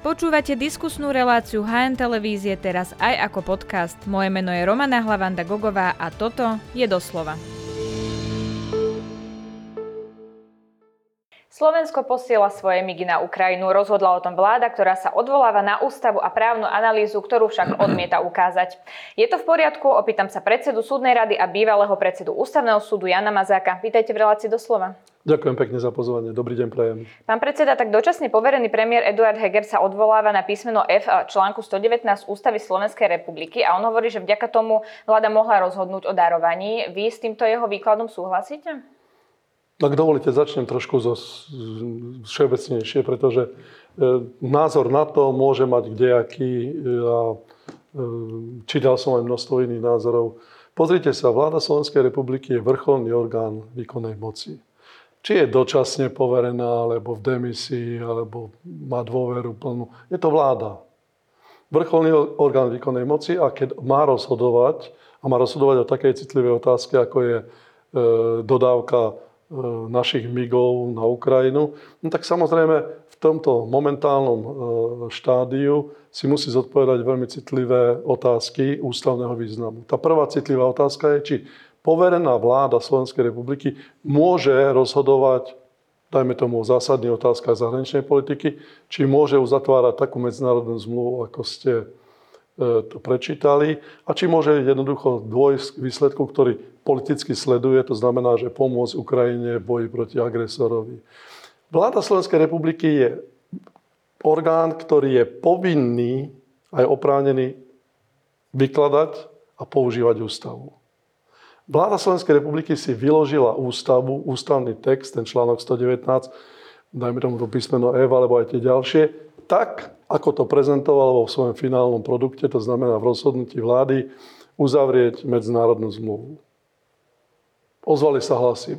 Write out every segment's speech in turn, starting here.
Počúvate diskusnú reláciu HN Televízie teraz aj ako podcast. Moje meno je Romana Hlavanda Gogová a toto je doslova. Slovensko posiela svoje migy na Ukrajinu. Rozhodla o tom vláda, ktorá sa odvoláva na ústavu a právnu analýzu, ktorú však odmieta ukázať. Je to v poriadku? Opýtam sa predsedu súdnej rady a bývalého predsedu ústavného súdu Jana Mazáka. Vítajte v relácii doslova. Ďakujem pekne za pozvanie. Dobrý deň, prajem. Pán predseda, tak dočasne poverený premiér Eduard Heger sa odvoláva na písmeno F článku 119 Ústavy Slovenskej republiky a on hovorí, že vďaka tomu vláda mohla rozhodnúť o darovaní. Vy s týmto jeho výkladom súhlasíte? Ak dovolíte, začnem trošku zo všeobecnejšie, pretože e, názor na to môže mať kdejaký e, a e, čítal som aj množstvo iných názorov. Pozrite sa, vláda Slovenskej republiky je vrcholný orgán výkonnej moci. Či je dočasne poverená, alebo v demisii, alebo má dôveru plnú. Je to vláda. Vrcholný orgán výkonnej moci a keď má rozhodovať, a má rozhodovať o takej citlivej otázke, ako je dodávka E, našich migov na Ukrajinu, no tak samozrejme v tomto momentálnom e, štádiu si musí zodpovedať veľmi citlivé otázky ústavného významu. Tá prvá citlivá otázka je, či poverená vláda Slovenskej republiky môže rozhodovať, dajme tomu o zásadných otázkach zahraničnej politiky, či môže uzatvárať takú medzinárodnú zmluvu, ako ste E, to prečítali a či môže jednoducho dôjsť k výsledku, ktorý politicky sleduje, to znamená, že pomôcť Ukrajine v boji proti agresorovi. Vláda Slovenskej republiky je orgán, ktorý je povinný aj oprávnený vykladať a používať ústavu. Vláda Slovenskej republiky si vyložila ústavu, ústavný text, ten článok 119, dajme tomu to písmeno E, alebo aj tie ďalšie, tak, ako to prezentoval vo svojom finálnom produkte, to znamená v rozhodnutí vlády, uzavrieť medzinárodnú zmluvu. Ozvali sa hlasy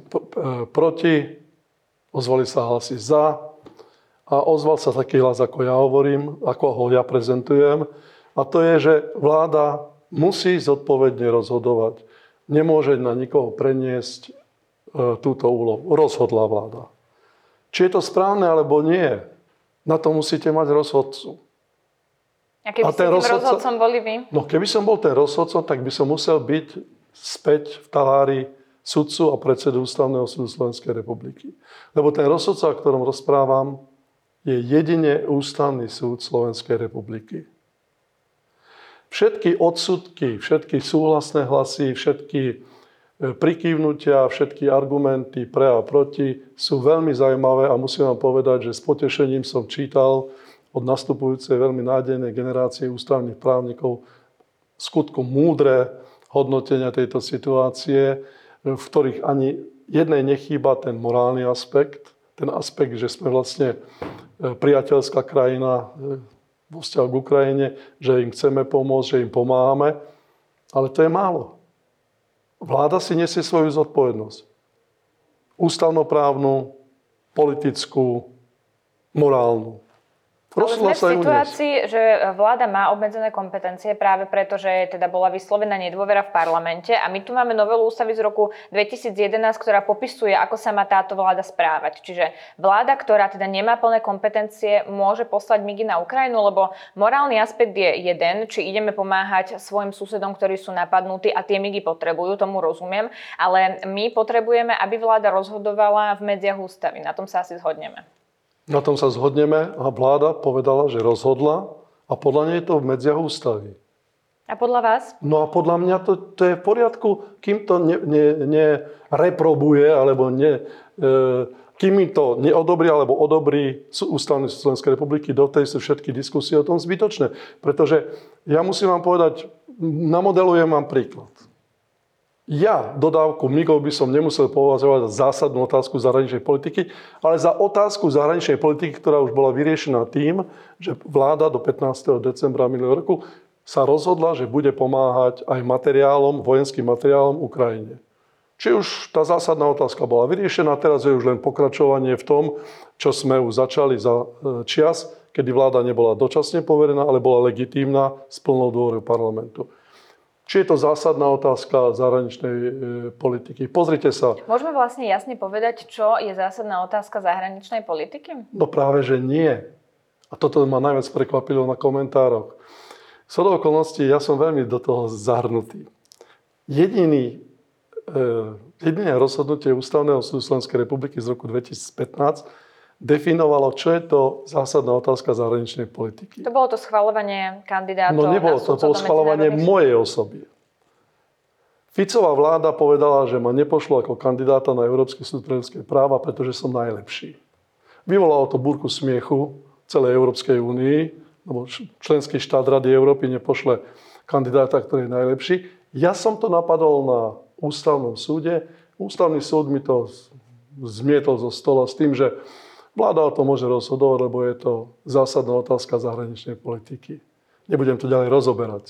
proti, ozvali sa hlasy za a ozval sa taký hlas, ako ja hovorím, ako ho ja prezentujem. A to je, že vláda musí zodpovedne rozhodovať. Nemôže na nikoho preniesť e, túto úlohu. Rozhodla vláda. Či je to správne alebo nie, na to musíte mať rozhodcu. A keby a ste tým rozhodca, rozhodcom boli vy? No keby som bol ten rozhodcom, tak by som musel byť späť v talári sudcu a predsedu Ústavného súdu Slovenskej republiky. Lebo ten rozhodca, o ktorom rozprávam, je jedine Ústavný súd Slovenskej republiky. Všetky odsudky, všetky súhlasné hlasy, všetky prikývnutia, všetky argumenty pre a proti sú veľmi zaujímavé a musím vám povedať, že s potešením som čítal od nastupujúcej veľmi nádejnej generácie ústavných právnikov skutku múdre hodnotenia tejto situácie, v ktorých ani jednej nechýba ten morálny aspekt, ten aspekt, že sme vlastne e, priateľská krajina e, vo vzťahu k Ukrajine, že im chceme pomôcť, že im pomáhame, ale to je málo. Vláda si nesie svoju zodpovednosť. Ústavnoprávnu, politickú, morálnu. Ale sme v situácii, že vláda má obmedzené kompetencie práve preto, že teda bola vyslovená nedôvera v parlamente a my tu máme novelu ústavy z roku 2011, ktorá popisuje, ako sa má táto vláda správať. Čiže vláda, ktorá teda nemá plné kompetencie, môže poslať migy na Ukrajinu, lebo morálny aspekt je jeden, či ideme pomáhať svojim susedom, ktorí sú napadnutí a tie migy potrebujú, tomu rozumiem, ale my potrebujeme, aby vláda rozhodovala v medziach ústavy. Na tom sa asi zhodneme. Na tom sa zhodneme a vláda povedala, že rozhodla a podľa nej je to v medziach ústavy. A podľa vás? No a podľa mňa to, to je v poriadku, kým to nereprobuje, ne, ne alebo ne, e, kým mi to neodobrí alebo odobrí Ústavný Slovenskej republiky, dotej sú všetky diskusie o tom zbytočné. Pretože ja musím vám povedať, namodelujem vám príklad. Ja dodávku MIGov by som nemusel považovať za zásadnú otázku zahraničnej politiky, ale za otázku zahraničnej politiky, ktorá už bola vyriešená tým, že vláda do 15. decembra minulého roku sa rozhodla, že bude pomáhať aj materiálom, vojenským materiálom Ukrajine. Či už tá zásadná otázka bola vyriešená, teraz je už len pokračovanie v tom, čo sme už začali za e, čias, kedy vláda nebola dočasne poverená, ale bola legitímna s plnou dôverou parlamentu. Či je to zásadná otázka zahraničnej e, politiky. Pozrite sa. Môžeme vlastne jasne povedať, čo je zásadná otázka zahraničnej politiky? No práve, že nie. A toto ma najviac prekvapilo na komentároch. do okolností, ja som veľmi do toho zahrnutý. Jediný, e, jediné rozhodnutie Ústavného súdu Slovenskej republiky z roku 2015 definovalo, čo je to zásadná otázka zahraničnej politiky. To bolo to schvalovanie kandidátov No nebolo to, to bolo schvalovanie mojej osoby. Ficová vláda povedala, že ma nepošlo ako kandidáta na Európsky súd pre ľudské práva, pretože som najlepší. Vyvolalo to búrku smiechu celej Európskej únii, lebo členský štát Rady Európy nepošle kandidáta, ktorý je najlepší. Ja som to napadol na ústavnom súde. Ústavný súd mi to zmietol zo stola s tým, že vláda o tom môže rozhodovať, lebo je to zásadná otázka zahraničnej politiky. Nebudem to ďalej rozoberať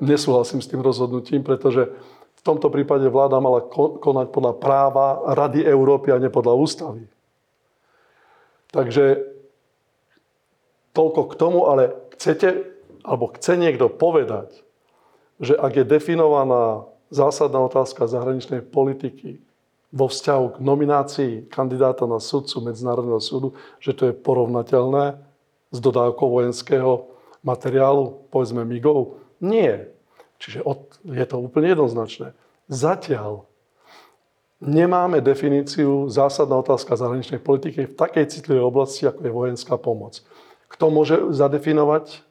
nesúhlasím s tým rozhodnutím, pretože v tomto prípade vláda mala konať podľa práva Rady Európy a nie podľa ústavy. Takže toľko k tomu, ale chcete, alebo chce niekto povedať, že ak je definovaná zásadná otázka zahraničnej politiky vo vzťahu k nominácii kandidáta na sudcu Medzinárodného súdu, že to je porovnateľné s dodávkou vojenského materiálu, povedzme MIGov, nie. Čiže od, je to úplne jednoznačné. Zatiaľ nemáme definíciu zásadná otázka zahraničnej politiky v takej citlivej oblasti, ako je vojenská pomoc. Kto môže zadefinovať?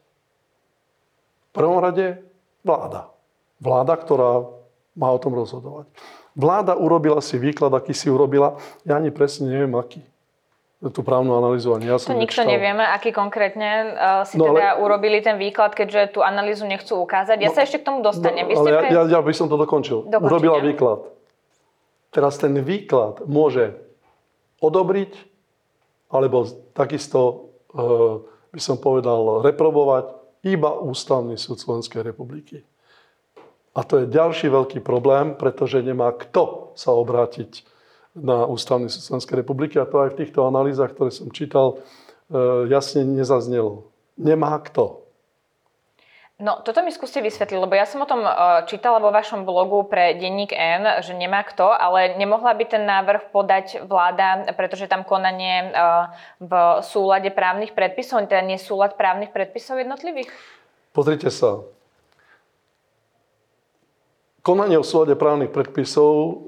V prvom rade vláda. Vláda, ktorá má o tom rozhodovať. Vláda urobila si výklad, aký si urobila. Ja ani presne neviem, aký tú právnu analýzu ani ja som To nikto nevieme, aký konkrétne uh, si no, teda ale... urobili ten výklad, keďže tú analýzu nechcú ukázať. Ja no, sa ešte k tomu dostanem. No, ale pre... ja, ja, ja by som to dokončil. Dokončite. Urobila výklad. Teraz ten výklad môže odobriť, alebo takisto, uh, by som povedal, reprobovať iba Ústavný súd Slovenskej republiky. A to je ďalší veľký problém, pretože nemá kto sa obrátiť na Ústavný súd Slovenskej republiky a to aj v týchto analýzach, ktoré som čítal, e, jasne nezaznelo. Nemá kto. No, toto mi skúste vysvetliť, lebo ja som o tom e, čítala vo vašom blogu pre denník N, že nemá kto, ale nemohla by ten návrh podať vláda, pretože tam konanie e, v súlade právnych predpisov, teda nie súlad právnych predpisov jednotlivých? Pozrite sa. Konanie o súlade právnych predpisov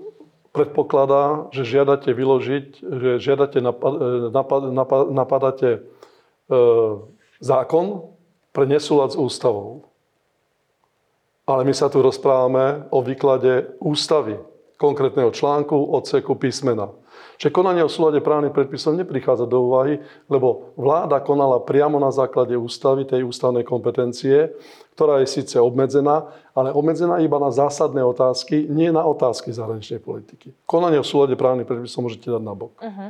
predpokladá, že žiadate vyložiť, že žiadate, napad, napad, napadáte e, zákon pre nesúlad s ústavou. Ale my sa tu rozprávame o výklade ústavy, konkrétneho článku, odseku písmena. Čiže konanie o súlade právnych predpisov neprichádza do úvahy, lebo vláda konala priamo na základe ústavy, tej ústavnej kompetencie, ktorá je síce obmedzená, ale obmedzená iba na zásadné otázky, nie na otázky zahraničnej politiky. Konanie o súlade právnych predpisov môžete dať na bok. Uh-huh.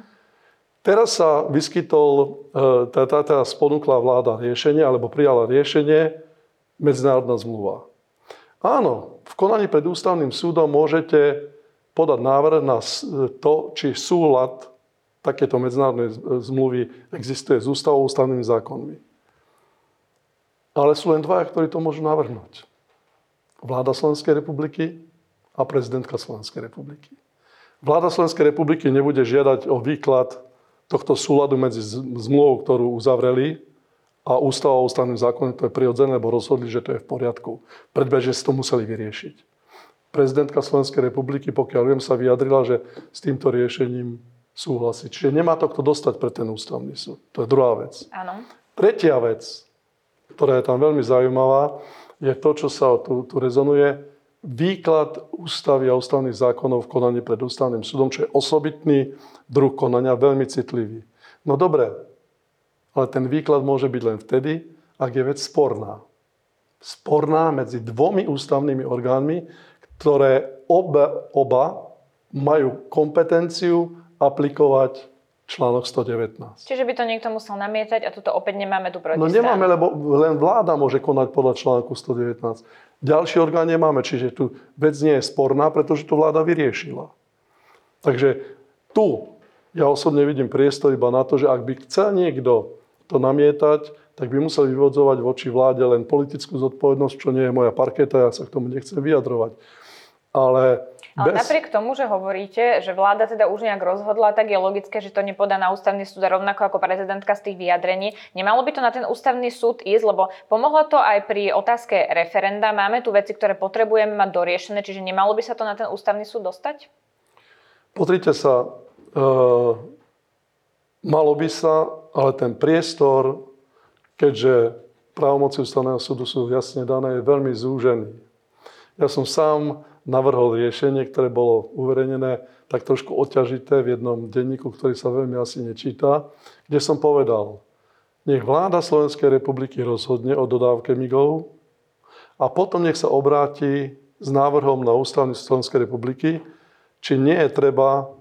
Teraz sa vyskytol, e, teraz ponúkla vláda riešenie, alebo prijala riešenie, medzinárodná zmluva. Áno, v konaní pred ústavným súdom môžete podať návrh na to, či súlad takéto medzinárodnej zmluvy existuje s ústavou ústavnými zákonmi. Ale sú len dvaja, ktorí to môžu navrhnúť. Vláda Slovenskej republiky a prezidentka Slovenskej republiky. Vláda Slovenskej republiky nebude žiadať o výklad tohto súladu medzi zmluvou, ktorú uzavreli a ústavou a ústavným zákonom, to je prirodzené, lebo rozhodli, že to je v poriadku. Predbežne si to museli vyriešiť prezidentka Slovenskej republiky, pokiaľ viem, sa vyjadrila, že s týmto riešením súhlasí. Čiže nemá to kto dostať pre ten ústavný súd. To je druhá vec. Áno. Tretia vec, ktorá je tam veľmi zaujímavá, je to, čo sa tu, tu rezonuje. Výklad ústavy a ústavných zákonov v konaní pred ústavným súdom, čo je osobitný druh konania, veľmi citlivý. No dobre, ale ten výklad môže byť len vtedy, ak je vec sporná. Sporná medzi dvomi ústavnými orgánmi, ktoré oba, oba majú kompetenciu aplikovať článok 119. Čiže by to niekto musel namietať a tuto opäť nemáme tu proti. No nemáme, lebo len vláda môže konať podľa článku 119. Ďalší orgán nemáme, čiže tu vec nie je sporná, pretože to vláda vyriešila. Takže tu ja osobne vidím priestor iba na to, že ak by chcel niekto to namietať, tak by musel vyvodzovať voči vláde len politickú zodpovednosť, čo nie je moja parketa, ja sa k tomu nechcem vyjadrovať ale Ale Bez... napriek tomu, že hovoríte, že vláda teda už nejak rozhodla, tak je logické, že to nepodá na ústavný súd rovnako ako prezidentka z tých vyjadrení. Nemalo by to na ten ústavný súd ísť, lebo pomohlo to aj pri otázke referenda. Máme tu veci, ktoré potrebujeme mať doriešené, čiže nemalo by sa to na ten ústavný súd dostať? Pozrite sa, e, malo by sa, ale ten priestor, keďže právomoci ústavného súdu sú jasne dané, je veľmi zúžený. Ja som sám navrhol riešenie, ktoré bolo uverejnené tak trošku oťažité v jednom denníku, ktorý sa veľmi asi nečíta, kde som povedal, nech vláda Slovenskej republiky rozhodne o dodávke migov a potom nech sa obráti s návrhom na ústavný Slovenskej republiky, či nie je treba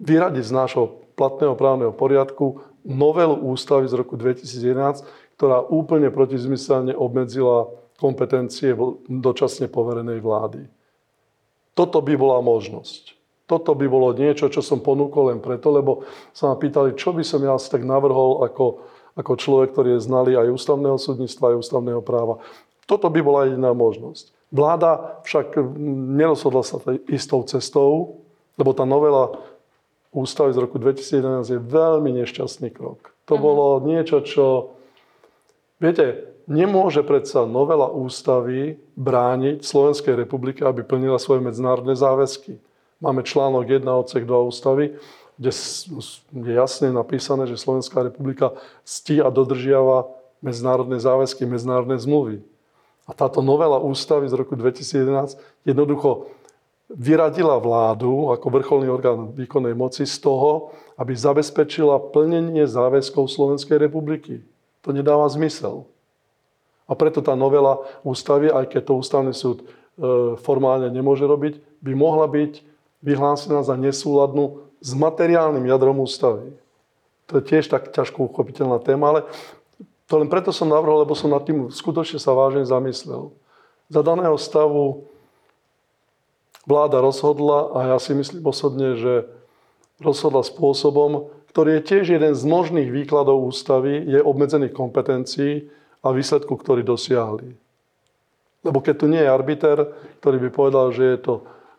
vyradiť z nášho platného právneho poriadku novelu ústavy z roku 2011, ktorá úplne protizmyselne obmedzila kompetencie dočasne poverenej vlády. Toto by bola možnosť. Toto by bolo niečo, čo som ponúkol len preto, lebo sa ma pýtali, čo by som ja asi tak navrhol ako, ako človek, ktorý je znalý aj ústavného súdnictva, aj ústavného práva. Toto by bola jediná možnosť. Vláda však nerozhodla sa istou cestou, lebo tá novela ústavy z roku 2011 je veľmi nešťastný krok. To uh-huh. bolo niečo, čo... Viete, nemôže predsa novela ústavy brániť Slovenskej republike, aby plnila svoje medzinárodné záväzky. Máme článok 1 odsek 2 ústavy, kde je jasne napísané, že Slovenská republika stí a dodržiava medzinárodné záväzky, medzinárodné zmluvy. A táto novela ústavy z roku 2011 jednoducho vyradila vládu ako vrcholný orgán výkonnej moci z toho, aby zabezpečila plnenie záväzkov Slovenskej republiky. To nedáva zmysel. A preto tá novela ústavy, aj keď to ústavný súd e, formálne nemôže robiť, by mohla byť vyhlásená za nesúladnú s materiálnym jadrom ústavy. To je tiež tak ťažko uchopiteľná téma, ale to len preto som navrhol, lebo som nad tým skutočne sa vážne zamyslel. Za daného stavu vláda rozhodla a ja si myslím osobne, že rozhodla spôsobom, ktorý je tiež jeden z možných výkladov ústavy, je obmedzených kompetencií a výsledku, ktorý dosiahli. Lebo keď tu nie je arbiter, ktorý by povedal, že je to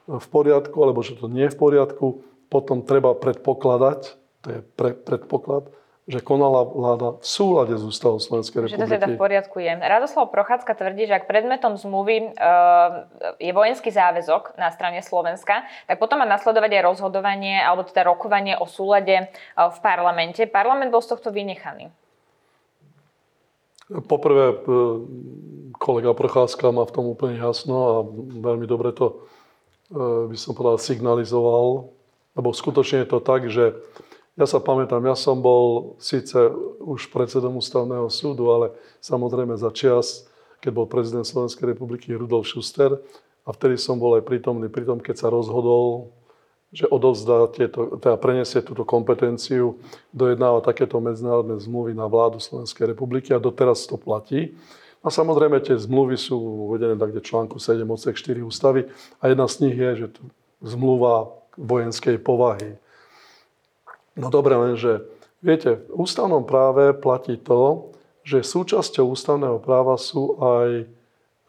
v poriadku, alebo že to nie je v poriadku, potom treba predpokladať, to je pre, predpoklad, že konala vláda v súlade s ústavou Slovenskej republiky. Že to teda v poriadku je. Radoslav Prochádzka tvrdí, že ak predmetom zmluvy e, je vojenský záväzok na strane Slovenska, tak potom má nasledovať aj rozhodovanie alebo teda rokovanie o súlade e, v parlamente. Parlament bol z tohto vynechaný. Poprvé, e, kolega Procházka má v tom úplne jasno a veľmi dobre to, by som povedal, signalizoval. Lebo skutočne je to tak, že ja sa pamätám, ja som bol síce už predsedom ústavného súdu, ale samozrejme za čas, keď bol prezident Slovenskej republiky Rudolf Schuster a vtedy som bol aj prítomný pri tom, keď sa rozhodol, že odovzdá tieto, teda preniesie túto kompetenciu, dojednáva takéto medzinárodné zmluvy na vládu Slovenskej republiky a doteraz to platí. A samozrejme tie zmluvy sú uvedené tak, kde článku 7 odsek 4 ústavy a jedna z nich je, že zmluva vojenskej povahy. No dobre, lenže viete, v ústavnom práve platí to, že súčasťou ústavného práva sú aj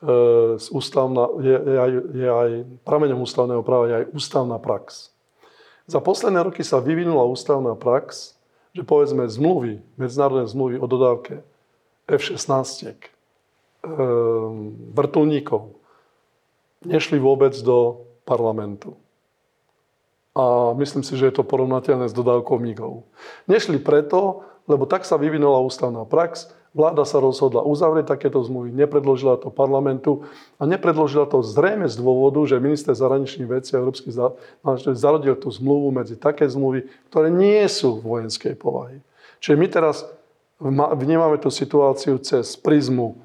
e, ústavná, je, je, aj, je aj prameňom ústavného práva je aj ústavná prax. Za posledné roky sa vyvinula ústavná prax, že povedzme zmluvy, medzinárodné zmluvy o dodávke F-16 e, vrtulníkov nešli vôbec do parlamentu a myslím si, že je to porovnateľné s dodávkou migov. Nešli preto, lebo tak sa vyvinula ústavná prax, vláda sa rozhodla uzavrieť takéto zmluvy, nepredložila to parlamentu a nepredložila to zrejme z dôvodu, že minister zahraničných vecí a európsky zarodil tú zmluvu medzi také zmluvy, ktoré nie sú vojenskej povahy. Čiže my teraz vnímame tú situáciu cez prizmu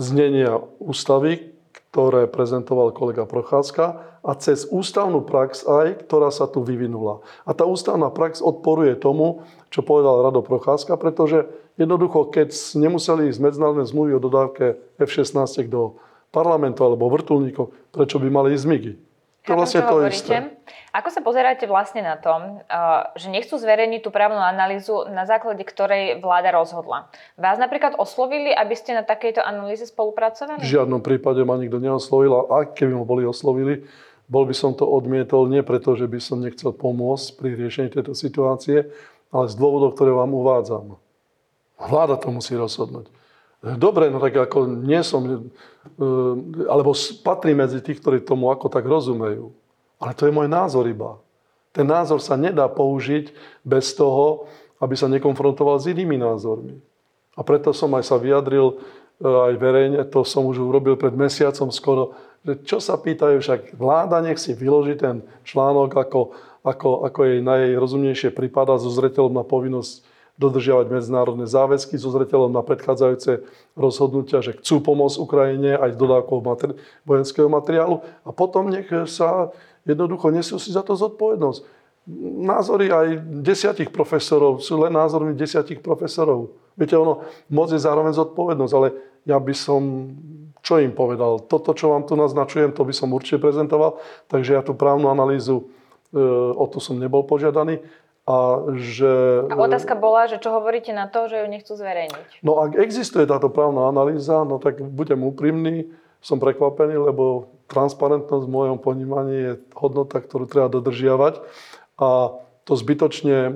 znenia ústavy, ktoré prezentoval kolega Procházka a cez ústavnú prax aj, ktorá sa tu vyvinula. A tá ústavná prax odporuje tomu, čo povedal Rado Procházka, pretože jednoducho, keď nemuseli ísť medzinárodné zmluvy o dodávke F-16 do parlamentu alebo vrtulníkov, prečo by mali ísť MIGI? To je vlastne to isté. Ako sa pozeráte vlastne na to, eh, že nechcú zverejniť tú právnu analýzu, na základe ktorej vláda rozhodla? Vás napríklad oslovili, aby ste na takejto analýze spolupracovali? V žiadnom prípade ma nikto neoslovil a ak keby ma boli oslovili, bol by som to odmietol nie preto, že by som nechcel pomôcť pri riešení tejto situácie, ale z dôvodov, ktoré vám uvádzam. Vláda to musí rozhodnúť. Dobre, no tak ako nie som, e, alebo patrí medzi tých, ktorí tomu ako tak rozumejú. Ale to je môj názor iba. Ten názor sa nedá použiť bez toho, aby sa nekonfrontoval s inými názormi. A preto som aj sa vyjadril e, aj verejne, to som už urobil pred mesiacom skoro, že čo sa pýtajú, však vláda nech si vyloží ten článok, ako, ako, ako jej najrozumnejšie prípada so zreteľom na povinnosť dodržiavať medzinárodné záväzky so zreteľom na predchádzajúce rozhodnutia, že chcú pomôcť Ukrajine aj dodávkou materi- vojenského materiálu a potom nech sa jednoducho nesú si za to zodpovednosť. Názory aj desiatich profesorov sú len názormi desiatich profesorov. Viete, ono, moc je zároveň zodpovednosť, ale ja by som, čo im povedal? Toto, čo vám tu naznačujem, to by som určite prezentoval, takže ja tú právnu analýzu, e, o to som nebol požiadaný. A, že... a otázka bola, že čo hovoríte na to, že ju nechcú zverejniť? No ak existuje táto právna analýza, no tak budem úprimný, som prekvapený, lebo transparentnosť v mojom ponímaní je hodnota, ktorú treba dodržiavať. A to zbytočne, e,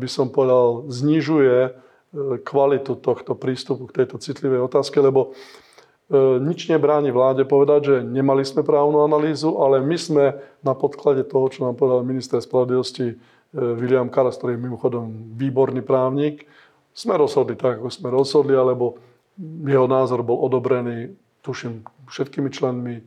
by som povedal, znižuje e, kvalitu tohto prístupu k tejto citlivej otázke, lebo nič nebráni vláde povedať, že nemali sme právnu analýzu, ale my sme na podklade toho, čo nám povedal minister spravodlivosti E, William Karas, ktorý je mimochodom výborný právnik, sme rozhodli tak, ako sme rozhodli, alebo jeho názor bol odobrený, tuším, všetkými členmi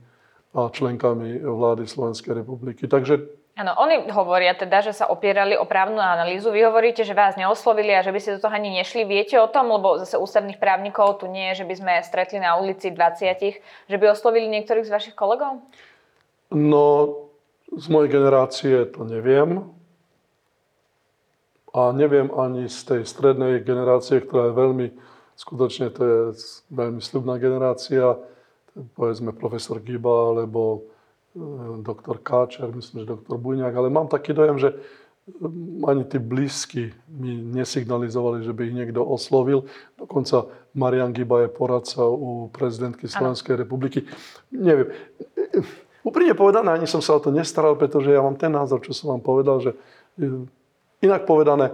a členkami vlády Slovenskej republiky. Takže Áno, oni hovoria teda, že sa opierali o právnu analýzu. Vy hovoríte, že vás neoslovili a že by ste do toho ani nešli. Viete o tom, lebo zase ústavných právnikov tu nie je, že by sme stretli na ulici 20, že by oslovili niektorých z vašich kolegov? No, z mojej generácie to neviem. A neviem ani z tej strednej generácie, ktorá je veľmi, skutočne to je veľmi slubná generácia, povedzme profesor Giba alebo doktor Káčer, myslím, že doktor Bujňák, ale mám taký dojem, že ani tí blízky mi nesignalizovali, že by ich niekto oslovil. Dokonca Marian Giba je poradca u prezidentky Slovenskej ano. republiky. Neviem. Úprimne povedané, ani som sa o to nestaral, pretože ja mám ten názor, čo som vám povedal, že Inak povedané,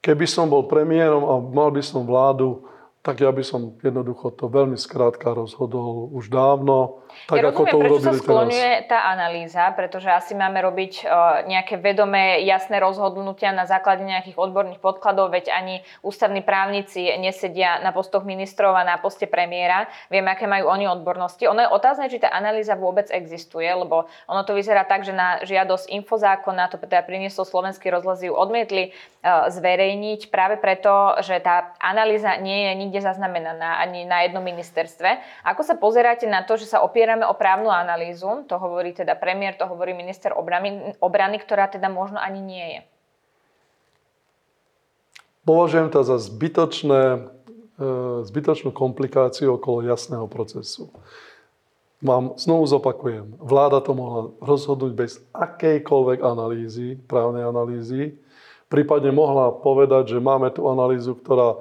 keby som bol premiérom a mal by som vládu, tak ja by som jednoducho to veľmi skrátka rozhodol už dávno. Tak ja ako rozumiem, to prečo sa skloňuje teraz. tá analýza, pretože asi máme robiť nejaké vedomé, jasné rozhodnutia na základe nejakých odborných podkladov, veď ani ústavní právnici nesedia na postoch ministrov a na poste premiéra. Vieme, aké majú oni odbornosti. Ono je otázne, či tá analýza vôbec existuje, lebo ono to vyzerá tak, že na žiadosť infozákona, to teda priniesol slovenský rozhlas, ju odmietli uh, zverejniť práve preto, že tá analýza nie je nikde nikde zaznamenaná ani na jednom ministerstve. Ako sa pozeráte na to, že sa opierame o právnu analýzu, to hovorí teda premiér, to hovorí minister obrany, obrany ktorá teda možno ani nie je? Považujem to za zbytočné, e, zbytočnú komplikáciu okolo jasného procesu. Mám, znovu zopakujem, vláda to mohla rozhodnúť bez akejkoľvek analýzy, právnej analýzy. Prípadne mohla povedať, že máme tu analýzu, ktorá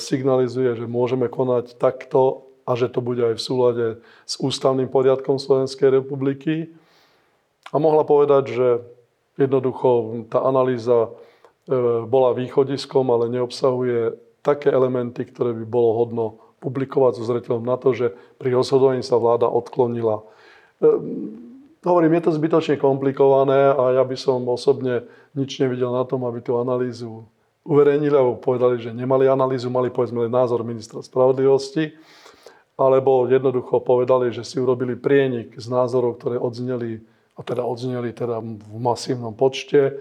signalizuje, že môžeme konať takto a že to bude aj v súlade s ústavným poriadkom Slovenskej republiky. A mohla povedať, že jednoducho tá analýza e, bola východiskom, ale neobsahuje také elementy, ktoré by bolo hodno publikovať so zreteľom na to, že pri rozhodovaní sa vláda odklonila. E, hovorím, je to zbytočne komplikované a ja by som osobne nič nevidel na tom, aby tú analýzu uverejnili alebo povedali, že nemali analýzu, mali povedzme názor ministra spravodlivosti, alebo jednoducho povedali, že si urobili prienik z názorov, ktoré odzneli, a teda odzneli teda v masívnom počte e,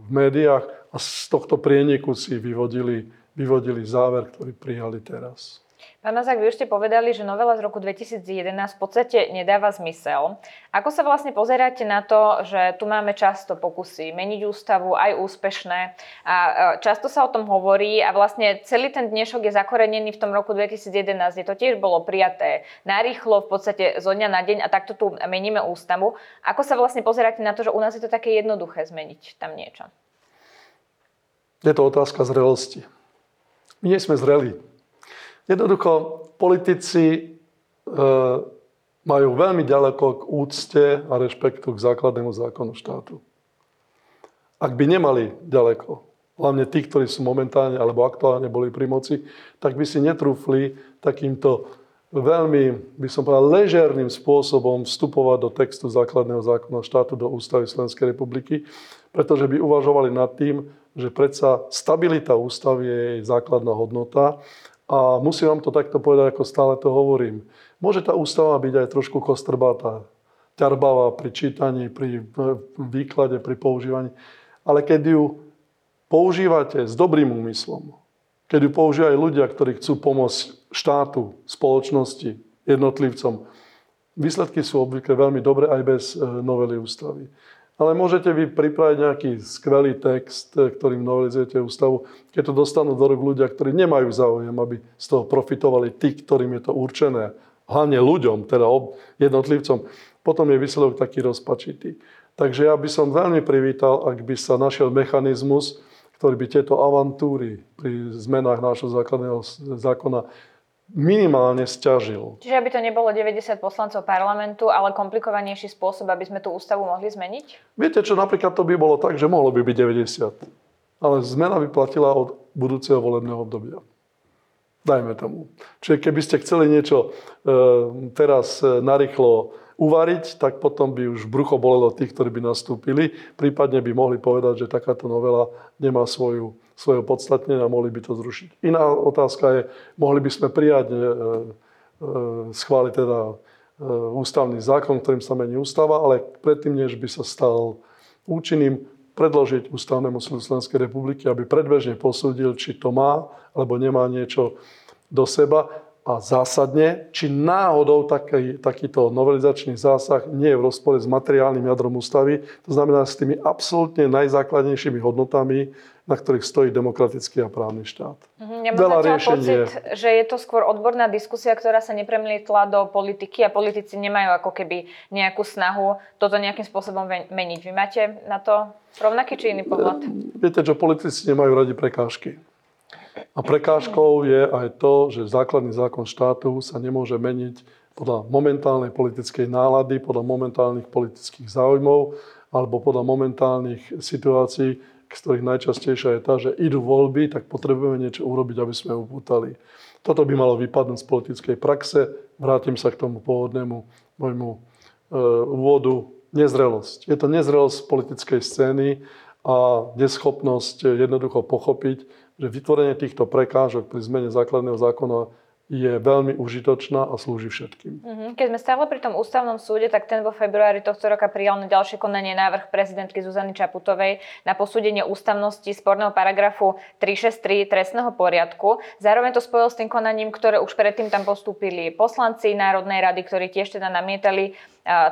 v médiách a z tohto prieniku si vyvodili, vyvodili záver, ktorý prijali teraz. Pán Mazák, vy už ste povedali, že novela z roku 2011 v podstate nedáva zmysel. Ako sa vlastne pozeráte na to, že tu máme často pokusy meniť ústavu, aj úspešné a často sa o tom hovorí a vlastne celý ten dnešok je zakorenený v tom roku 2011, kde to tiež bolo prijaté narýchlo, v podstate zo dňa na deň a takto tu meníme ústavu. Ako sa vlastne pozeráte na to, že u nás je to také jednoduché zmeniť tam niečo? Je to otázka zrelosti. My nie sme zreli. Jednoducho, politici e, majú veľmi ďaleko k úcte a rešpektu k základnému zákonu štátu. Ak by nemali ďaleko, hlavne tí, ktorí sú momentálne alebo aktuálne boli pri moci, tak by si netrúfli takýmto veľmi, by som povedal, ležerným spôsobom vstupovať do textu základného zákona štátu do Ústavy Slovenskej republiky, pretože by uvažovali nad tým, že predsa stabilita ústavy je jej základná hodnota a musím vám to takto povedať, ako stále to hovorím. Môže tá ústava byť aj trošku kostrbatá, ťarbavá pri čítaní, pri výklade, pri používaní. Ale keď ju používate s dobrým úmyslom, keď ju používajú ľudia, ktorí chcú pomôcť štátu, spoločnosti, jednotlivcom, výsledky sú obvykle veľmi dobré aj bez e, novely ústavy. Ale môžete vy pripraviť nejaký skvelý text, ktorým novelizujete ústavu, keď to dostanú do rúk ľudia, ktorí nemajú záujem, aby z toho profitovali tí, ktorým je to určené, hlavne ľuďom, teda jednotlivcom, potom je výsledok taký rozpačitý. Takže ja by som veľmi privítal, ak by sa našiel mechanizmus, ktorý by tieto avantúry pri zmenách nášho základného zákona minimálne stiažil. Čiže aby to nebolo 90 poslancov parlamentu, ale komplikovanejší spôsob, aby sme tú ústavu mohli zmeniť? Viete čo, napríklad to by bolo tak, že mohlo by byť 90. Ale zmena by platila od budúceho volebného obdobia. Dajme tomu. Čiže keby ste chceli niečo e, teraz e, narýchlo uvariť, tak potom by už brucho bolelo tých, ktorí by nastúpili. Prípadne by mohli povedať, že takáto novela nemá svoju, svoje podstatnenie a mohli by to zrušiť. Iná otázka je, mohli by sme prijať, e, e, schváliť teda e, ústavný zákon, ktorým sa mení ústava, ale predtým, než by sa stal účinným, predložiť Ústavnému súdu Slovenskej republiky, aby predbežne posúdil, či to má alebo nemá niečo do seba a zásadne, či náhodou taký, takýto novelizačný zásah nie je v rozpore s materiálnym jadrom ústavy, to znamená s tými absolútne najzákladnejšími hodnotami, na ktorých stojí demokratický a právny štát. Mhm, ja mám pocit, že je to skôr odborná diskusia, ktorá sa nepremlietla do politiky a politici nemajú ako keby nejakú snahu toto nejakým spôsobom meniť. Vy máte na to rovnaký či iný pohľad? Viete, že politici nemajú radi prekážky. A prekážkou je aj to, že základný zákon štátu sa nemôže meniť podľa momentálnej politickej nálady, podľa momentálnych politických záujmov alebo podľa momentálnych situácií, z ktorých najčastejšia je tá, že idú voľby, tak potrebujeme niečo urobiť, aby sme upútali. Toto by malo vypadnúť z politickej praxe. Vrátim sa k tomu pôvodnému môjmu e, úvodu. Nezrelosť. Je to nezrelosť politickej scény a neschopnosť jednoducho pochopiť, že vytvorenie týchto prekážok pri zmene základného zákona je veľmi užitočná a slúži všetkým. Mhm. Keď sme stále pri tom ústavnom súde, tak ten vo februári tohto roka prijal na ďalšie konanie návrh prezidentky Zuzany Čaputovej na posúdenie ústavnosti sporného paragrafu 363 trestného poriadku. Zároveň to spojil s tým konaním, ktoré už predtým tam postúpili poslanci Národnej rady, ktorí tiež teda namietali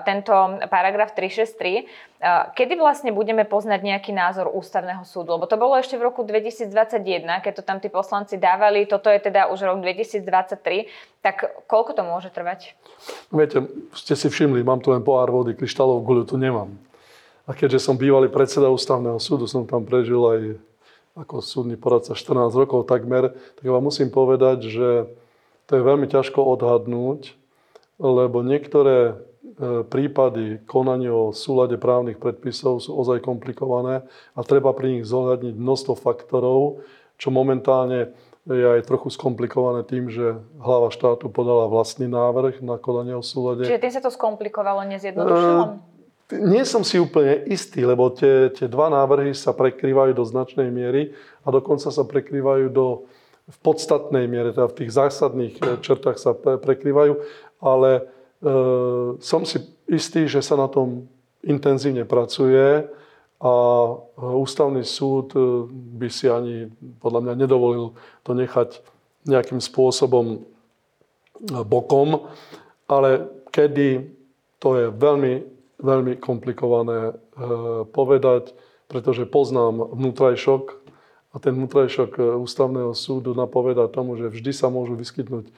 tento paragraf 363. Kedy vlastne budeme poznať nejaký názor ústavného súdu? Lebo to bolo ešte v roku 2021, keď to tam tí poslanci dávali, toto je teda už rok 2023, tak koľko to môže trvať? Viete, ste si všimli, mám tu len pohár vody, kryštálovú guľu tu nemám. A keďže som bývalý predseda ústavného súdu, som tam prežil aj ako súdny poradca 14 rokov takmer, tak vám musím povedať, že to je veľmi ťažko odhadnúť, lebo niektoré E, prípady konania o súlade právnych predpisov sú ozaj komplikované a treba pri nich zohľadniť množstvo faktorov, čo momentálne je aj trochu skomplikované tým, že hlava štátu podala vlastný návrh na konanie o súlade. Čiže tým sa to skomplikovalo, nezjednodušilo? E, nie som si úplne istý, lebo tie, tie dva návrhy sa prekrývajú do značnej miery a dokonca sa prekrývajú do, v podstatnej miere, teda v tých zásadných e, črtách sa prekrývajú, ale Ehm, som si istý, že sa na tom intenzívne pracuje a e, ústavný súd e, by si ani podľa mňa nedovolil to nechať nejakým spôsobom bokom, ale kedy to je veľmi, veľmi komplikované povedať, pretože poznám vnútrajšok a ten vnútrajšok ústavného súdu napoveda tomu, že vždy sa môžu vyskytnúť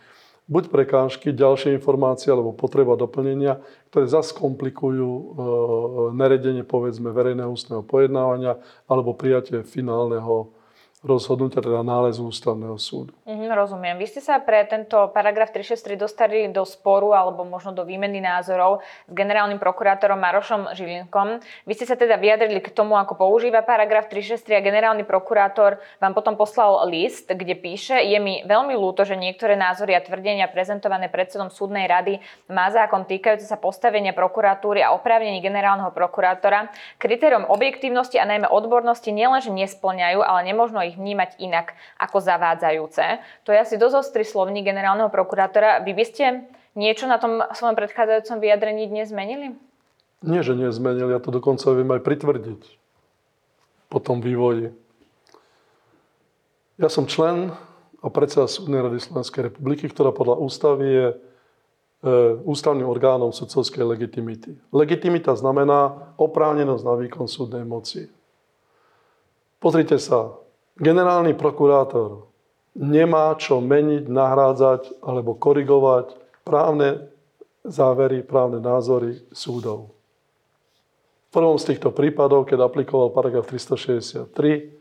buď prekážky, ďalšie informácie alebo potreba doplnenia, ktoré zase komplikujú e, naredenie povedzme verejného ústneho pojednávania alebo prijatie finálneho rozhodnutia, teda nálezu ústavného súdu. Mm, rozumiem. Vy ste sa pre tento paragraf 363 dostali do sporu alebo možno do výmeny názorov s generálnym prokurátorom Marošom Žilinkom. Vy ste sa teda vyjadrili k tomu, ako používa paragraf 363 a generálny prokurátor vám potom poslal list, kde píše, je mi veľmi ľúto, že niektoré názory a tvrdenia prezentované predsedom súdnej rady má zákon týkajúce sa postavenia prokuratúry a oprávnení generálneho prokurátora. Kritérium objektívnosti a najmä odbornosti nielenže nesplňajú, ale nemožno ich vnímať inak ako zavádzajúce. To je asi dosť ostrý slovník generálneho prokurátora. Vy by ste niečo na tom svojom predchádzajúcom vyjadrení dnes zmenili? Nie, že nezmenili, ja to dokonca viem aj pritvrdiť po tom vývoji. Ja som člen a predseda Súdnej rady Slovenskej republiky, ktorá podľa ústavy je e, ústavným orgánom sudcovskej legitimity. Legitimita znamená oprávnenosť na výkon súdnej moci. Pozrite sa, generálny prokurátor nemá čo meniť, nahrádzať alebo korigovať právne závery, právne názory súdov. V prvom z týchto prípadov, keď aplikoval paragraf 363,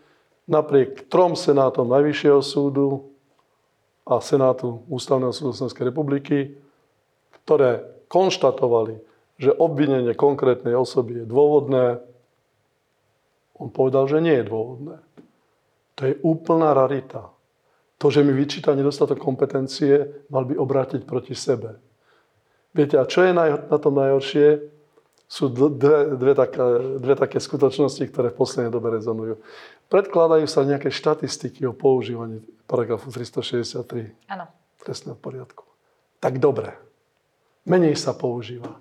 napriek trom senátom Najvyššieho súdu a Senátu Ústavného súdu Slovenskej republiky, ktoré konštatovali, že obvinenie konkrétnej osoby je dôvodné, on povedal, že nie je dôvodné. To je úplná rarita. To, že mi vyčíta nedostatok kompetencie, mal by obrátiť proti sebe. Viete, a čo je na, tom najhoršie? Sú dve, dve, také, dve také skutočnosti, ktoré v poslednej dobe rezonujú. Predkladajú sa nejaké štatistiky o používaní paragrafu 363 Áno. trestného poriadku. Tak dobre. Menej sa používa.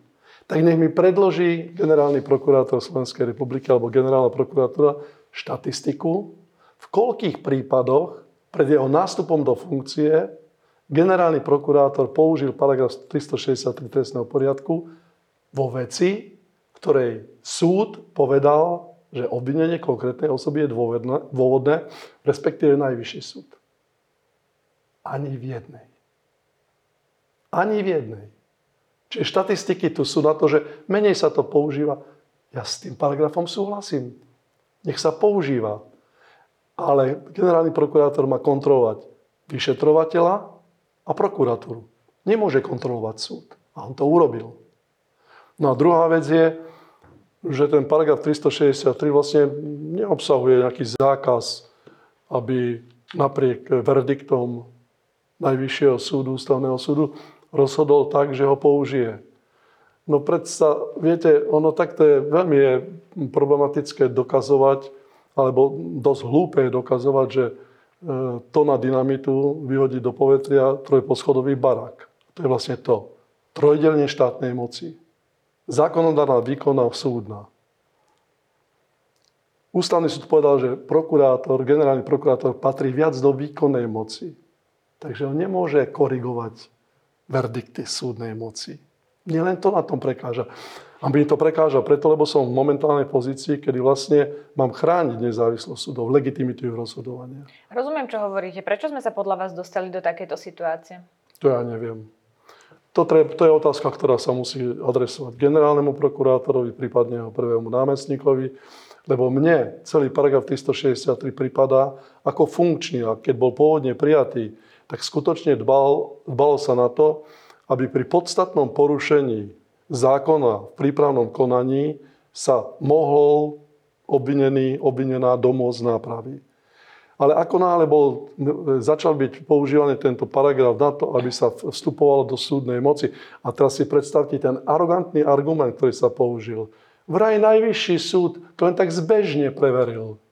Tak nech mi predloží generálny prokurátor Slovenskej republiky alebo generálna prokurátora štatistiku, v koľkých prípadoch pred jeho nástupom do funkcie generálny prokurátor použil paragraf 363 trestného poriadku vo veci, ktorej súd povedal, že obvinenie konkrétnej osoby je dôvodné, dôvodné respektíve najvyšší súd. Ani v jednej. Ani v jednej. Čiže štatistiky tu sú na to, že menej sa to používa. Ja s tým paragrafom súhlasím. Nech sa používa ale generálny prokurátor má kontrolovať vyšetrovateľa a prokuratúru. Nemôže kontrolovať súd. A on to urobil. No a druhá vec je, že ten paragraf 363 vlastne neobsahuje nejaký zákaz, aby napriek verdiktom Najvyššieho súdu, ústavného súdu, rozhodol tak, že ho použije. No predsa, viete, ono takto je veľmi je problematické dokazovať, alebo dosť hlúpe je dokazovať, že e, tona dynamitu vyhodí do povetria trojposchodový barák. To je vlastne to. Trojdelne štátnej moci. Zákonodárna, výkonná, súdna. Ústavný súd povedal, že prokurátor, generálny prokurátor patrí viac do výkonnej moci. Takže on nemôže korigovať verdikty súdnej moci. Nie len to na tom prekáža. A mi to prekáža preto, lebo som v momentálnej pozícii, kedy vlastne mám chrániť nezávislosť súdov, legitimitu ich rozhodovania. Rozumiem, čo hovoríte. Prečo sme sa podľa vás dostali do takejto situácie? To ja neviem. To, treb, to je otázka, ktorá sa musí adresovať generálnemu prokurátorovi, prípadne jeho prvému námestníkovi, lebo mne celý paragraf 363 prípada ako funkčný a keď bol pôvodne prijatý, tak skutočne dbal, dbalo sa na to, aby pri podstatnom porušení zákona v prípravnom konaní sa mohol obvinený, obvinená domôcť nápravy. Ale ako náhle bol, začal byť používaný tento paragraf na to, aby sa vstupovalo do súdnej moci. A teraz si predstavte ten arogantný argument, ktorý sa použil. Vraj najvyšší súd to len tak zbežne preveril.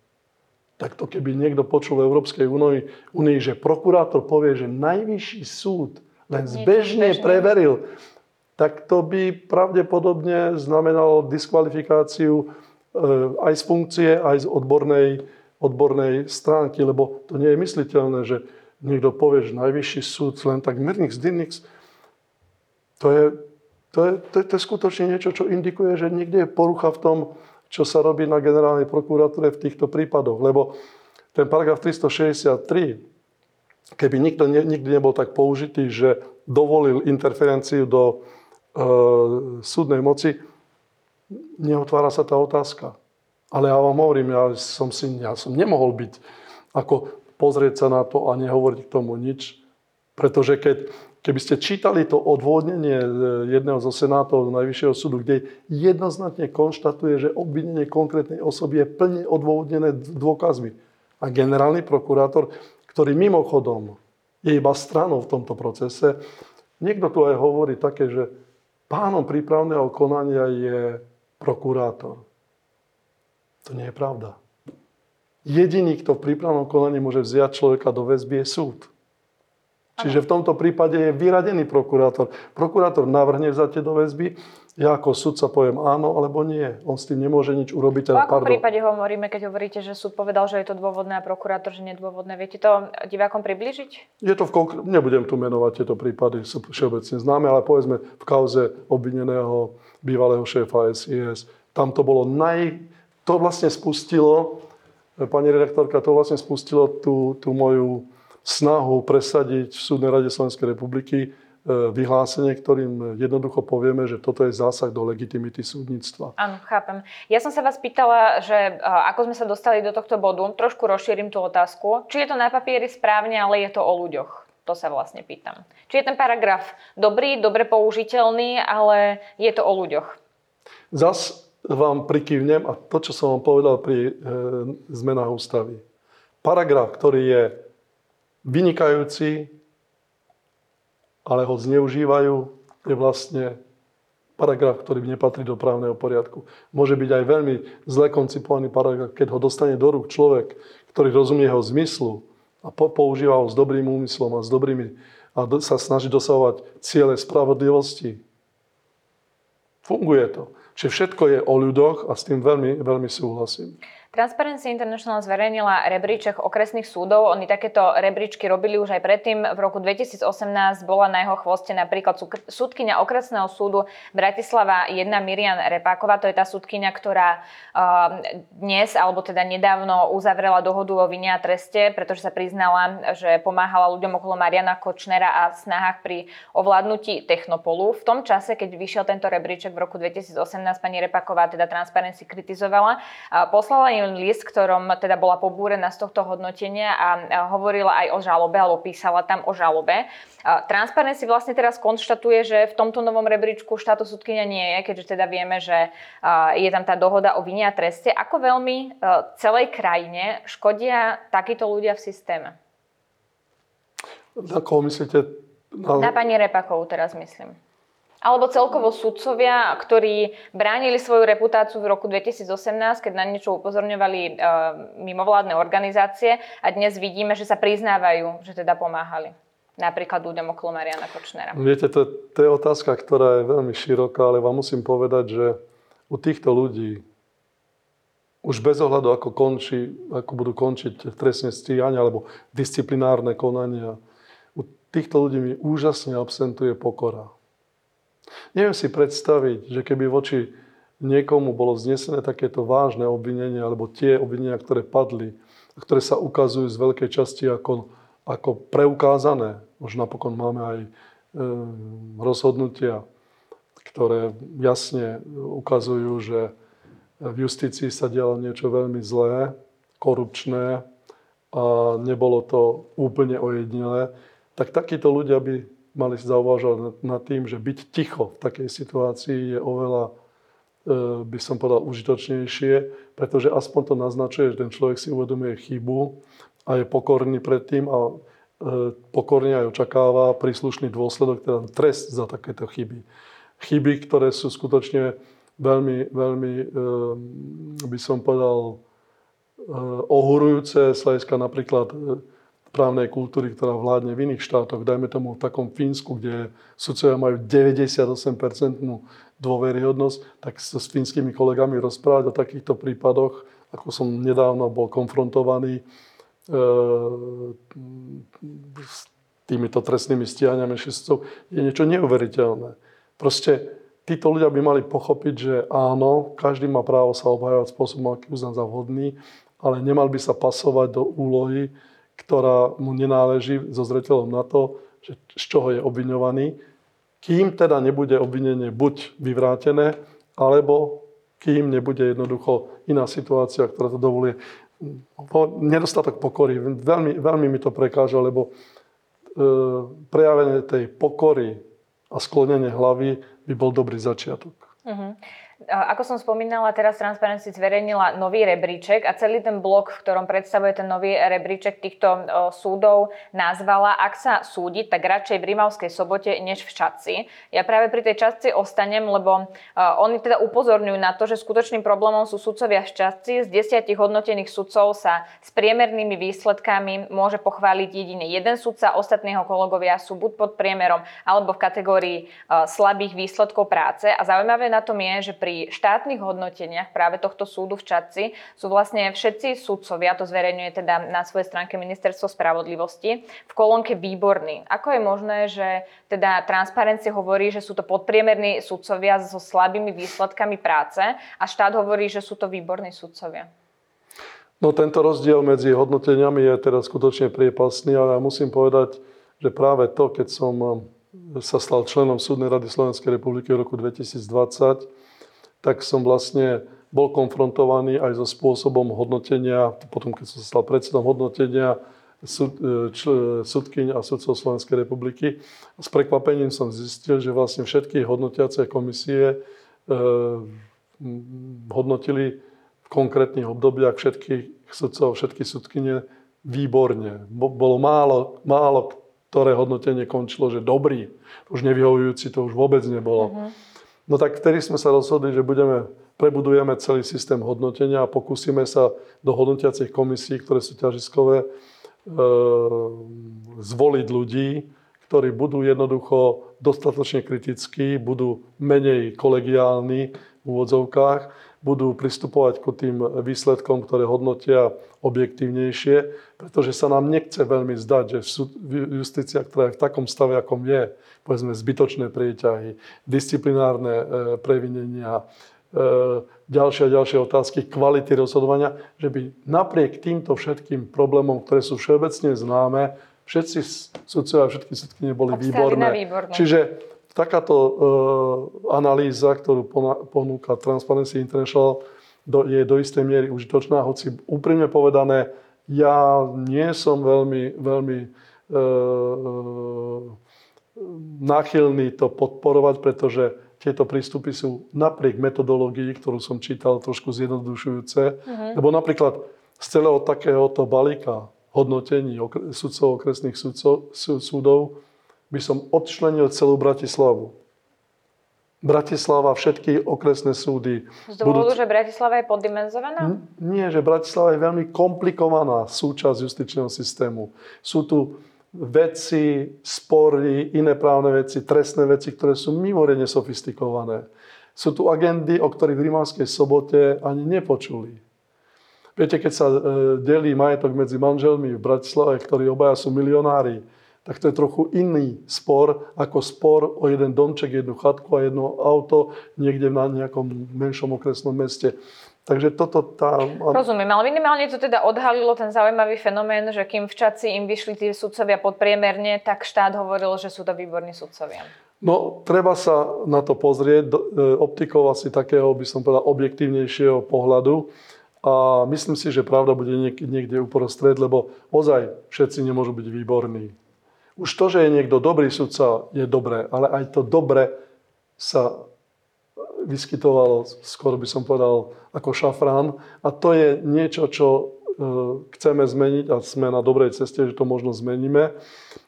Tak to keby niekto počul v Európskej únii, že prokurátor povie, že najvyšší súd len zbežne preveril, tak to by pravdepodobne znamenalo diskvalifikáciu e, aj z funkcie, aj z odbornej, odbornej stránky, lebo to nie je mysliteľné, že niekto povie, že najvyšší súd len tak mrnix, dynix, To je, to, je, to, je, to je skutočne niečo, čo indikuje, že niekde je porucha v tom, čo sa robí na generálnej prokuratúre v týchto prípadoch. Lebo ten paragraf 363, keby nikto ne, nikdy nebol tak použitý, že dovolil interferenciu do súdnej moci, neotvára sa tá otázka. Ale ja vám hovorím, ja som, si, ja som nemohol byť, ako pozrieť sa na to a nehovoriť k tomu nič. Pretože keď, keby ste čítali to odvodnenie e, jedného zo senátov Najvyššieho súdu, kde jednoznačne konštatuje, že obvinenie konkrétnej osoby je plne odvodnené dôkazmi. A generálny prokurátor, ktorý mimochodom je iba stranou v tomto procese, niekto tu aj hovorí také, že pánom prípravného konania je prokurátor. To nie je pravda. Jediný, kto v prípravnom konaní môže vziať človeka do väzby, je súd. Čiže v tomto prípade je vyradený prokurátor. Prokurátor navrhne vzatie do väzby, ja ako sudca poviem áno alebo nie. On s tým nemôže nič urobiť. V akom pardon. prípade hovoríme, keď hovoríte, že súd povedal, že je to dôvodné a prokurátor, že nedôvodné? Viete to divákom približiť? Je to v konkr- Nebudem tu menovať tieto prípady, sú všeobecne známe, ale povedzme v kauze obvineného bývalého šéfa SIS. Tam to bolo naj... To vlastne spustilo, pani redaktorka, to vlastne spustilo tú, tú moju snahu presadiť v Súdnej rade Slovenskej republiky vyhlásenie, ktorým jednoducho povieme, že toto je zásah do legitimity súdnictva. Áno, chápem. Ja som sa vás pýtala, že e, ako sme sa dostali do tohto bodu, trošku rozšírim tú otázku. Či je to na papieri správne, ale je to o ľuďoch. To sa vlastne pýtam. Či je ten paragraf dobrý, dobre použiteľný, ale je to o ľuďoch. Zas vám prikývnem a to, čo som vám povedal pri e, zmenách ústavy. Paragraf, ktorý je vynikajúci, ale ho zneužívajú, je vlastne paragraf, ktorý nepatrí do právneho poriadku. Môže byť aj veľmi zle koncipovaný paragraf, keď ho dostane do rúk človek, ktorý rozumie jeho zmyslu a používa ho s dobrým úmyslom a s dobrými a sa snaží dosahovať ciele spravodlivosti. Funguje to. Čiže všetko je o ľuďoch a s tým veľmi, veľmi súhlasím. Transparency International zverejnila rebríček okresných súdov. Oni takéto rebríčky robili už aj predtým. V roku 2018 bola na jeho chvoste napríklad súdkynia okresného súdu Bratislava 1 Mirian Repáková. To je tá súdkynia, ktorá dnes, alebo teda nedávno uzavrela dohodu o vine a treste, pretože sa priznala, že pomáhala ľuďom okolo Mariana Kočnera a snahách pri ovládnutí Technopolu. V tom čase, keď vyšiel tento rebríček v roku 2018, pani Repáková teda Transparency kritizovala. Poslala im list, ktorom teda bola pobúrená z tohto hodnotenia a hovorila aj o žalobe, alebo písala tam o žalobe. Transparency vlastne teraz konštatuje, že v tomto novom rebríčku štátu súdkynia nie je, keďže teda vieme, že je tam tá dohoda o vine a treste. Ako veľmi celej krajine škodia takíto ľudia v systéme? Na koho myslíte? Na, na pani Repakovú teraz myslím alebo celkovo sudcovia, ktorí bránili svoju reputáciu v roku 2018, keď na niečo upozorňovali e, mimovládne organizácie a dnes vidíme, že sa priznávajú, že teda pomáhali. Napríklad ľuďom okolo Mariana Kočnera. Viete, to, to je otázka, ktorá je veľmi široká, ale vám musím povedať, že u týchto ľudí už bez ohľadu, ako, končí, ako budú končiť trestné stíhania alebo disciplinárne konania, u týchto ľudí mi úžasne absentuje pokora. Neviem si predstaviť, že keby voči niekomu bolo znesené takéto vážne obvinenie, alebo tie obvinenia, ktoré padli, ktoré sa ukazujú z veľkej časti ako, ako preukázané. Už napokon máme aj e, rozhodnutia, ktoré jasne ukazujú, že v justícii sa dialo niečo veľmi zlé, korupčné a nebolo to úplne ojedinelé, tak takíto ľudia by mali zauvažovať nad tým, že byť ticho v takej situácii je oveľa, e, by som povedal, užitočnejšie, pretože aspoň to naznačuje, že ten človek si uvedomuje chybu a je pokorný pred tým a e, pokorne aj očakáva príslušný dôsledok, teda trest za takéto chyby. Chyby, ktoré sú skutočne veľmi, veľmi, e, by som povedal, ohurujúce hľadiska napríklad právnej kultúry, ktorá vládne v iných štátoch, dajme tomu v takom Fínsku, kde sudcovia majú 98% dôveryhodnosť, tak sa s fínskymi kolegami rozprávať o takýchto prípadoch, ako som nedávno bol konfrontovaný e, s týmito trestnými stíhaniami šestcov, je niečo neuveriteľné. Proste títo ľudia by mali pochopiť, že áno, každý má právo sa obhajovať spôsobom, aký uzná za vhodný, ale nemal by sa pasovať do úlohy, ktorá mu nenáleží so zreteľom na to, že z čoho je obviňovaný, kým teda nebude obvinenie buď vyvrátené, alebo kým nebude jednoducho iná situácia, ktorá to dovoluje. Nedostatok pokory, veľmi, veľmi mi to prekáža, lebo e, prejavenie tej pokory a sklonenie hlavy by bol dobrý začiatok. Uh-huh. Ako som spomínala, teraz Transparency zverejnila nový rebríček a celý ten blok, v ktorom predstavuje ten nový rebríček týchto súdov, nazvala Ak sa súdi, tak radšej v Rimavskej sobote, než v Čadci. Ja práve pri tej Čadci ostanem, lebo oni teda upozorňujú na to, že skutočným problémom sú sudcovia v Čadci. Z desiatich hodnotených sudcov sa s priemernými výsledkami môže pochváliť jedine jeden sudca, ostatného kolegovia sú buď pod priemerom, alebo v kategórii slabých výsledkov práce. A zaujímavé na tom je, že pri štátnych hodnoteniach práve tohto súdu v Čadci sú vlastne všetci súdcovia, to zverejňuje teda na svojej stránke Ministerstvo spravodlivosti, v kolónke výborný. Ako je možné, že teda Transparency hovorí, že sú to podpriemerní súdcovia so slabými výsledkami práce a štát hovorí, že sú to výborní súdcovia? No tento rozdiel medzi hodnoteniami je teraz skutočne priepasný, ale ja musím povedať, že práve to, keď som sa stal členom Súdnej rady Slovenskej republiky v roku 2020, tak som vlastne bol konfrontovaný aj so spôsobom hodnotenia, potom keď som sa stal predsedom hodnotenia súd, e, súdkyň a sudcov Slovenskej republiky. S prekvapením som zistil, že vlastne všetky hodnotiace komisie e, hodnotili v konkrétnych obdobiach všetkých sudcov, všetky sudkyne výborne. Bolo málo, málo ktoré hodnotenie končilo, že dobrý, už nevyhovujúci to už vôbec nebolo. Uh-huh. No tak vtedy sme sa rozhodli, že budeme, prebudujeme celý systém hodnotenia a pokúsime sa do hodnotiacich komisí, ktoré sú ťažiskové, e, zvoliť ľudí, ktorí budú jednoducho dostatočne kritickí, budú menej kolegiálni v úvodzovkách budú pristupovať ku tým výsledkom, ktoré hodnotia objektívnejšie, pretože sa nám nechce veľmi zdať, že justícia, ktorá je v takom stave, akom je, povedzme zbytočné prieťahy, disciplinárne e, previnenia, e, ďalšie a ďalšie otázky kvality rozhodovania, že by napriek týmto všetkým problémom, ktoré sú všeobecne známe, všetci sudcovia a všetky sudky neboli výborné. Čiže takáto e, analýza, ktorú ponúka Transparency International, do, je do istej miery užitočná, hoci úprimne povedané, ja nie som veľmi, veľmi e, e, náchylný to podporovať, pretože tieto prístupy sú napriek metodológii, ktorú som čítal, trošku zjednodušujúce. Uh-huh. Lebo napríklad z celého takéhoto balíka hodnotení sudcov okresných sudcov, súdov by som odčlenil celú Bratislavu. Bratislava, všetky okresné súdy. Z dôvodu, budú... že Bratislava je poddimenzovaná? Nie, že Bratislava je veľmi komplikovaná súčasť justičného systému. Sú tu veci, spory, iné právne veci, trestné veci, ktoré sú mimoriadne sofistikované. Sú tu agendy, o ktorých v Rimavskej sobote ani nepočuli. Viete, keď sa e, delí majetok medzi manželmi v Bratislave, ktorí obaja sú milionári, tak to je trochu iný spor ako spor o jeden domček, jednu chatku a jedno auto niekde na nejakom menšom okresnom meste. Takže toto tá... Rozumiem, ale minimálne to teda odhalilo ten zaujímavý fenomén, že kým v Čaci im vyšli tí sudcovia podpriemerne, tak štát hovoril, že sú to výborní sudcovia. No, treba sa na to pozrieť e, optikou asi takého, by som povedal, objektívnejšieho pohľadu. A myslím si, že pravda bude niekde uprostred, lebo ozaj všetci nemôžu byť výborní. Už to, že je niekto dobrý sudca, je dobré, ale aj to dobre sa vyskytovalo, skoro by som povedal, ako šafrán. A to je niečo, čo e, chceme zmeniť a sme na dobrej ceste, že to možno zmeníme.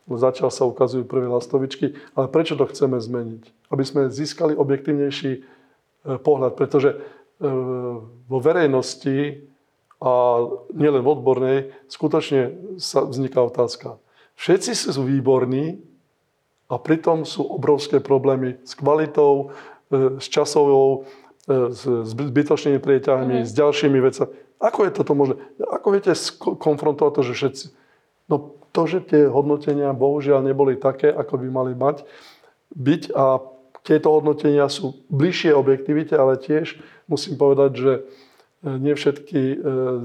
Zatiaľ sa ukazujú prvé lastovičky. Ale prečo to chceme zmeniť? Aby sme získali objektívnejší e, pohľad. Pretože e, vo verejnosti a nielen v odbornej skutočne sa vzniká otázka Všetci sú výborní a pritom sú obrovské problémy s kvalitou, e, s časovou, e, s zbytočnými prieťahmi, mm-hmm. s ďalšími vecami. Ako je toto možné? Ako viete konfrontovať to, že všetci... No to, že tie hodnotenia bohužiaľ neboli také, ako by mali mať byť a tieto hodnotenia sú bližšie objektivite, ale tiež musím povedať, že e, nie všetky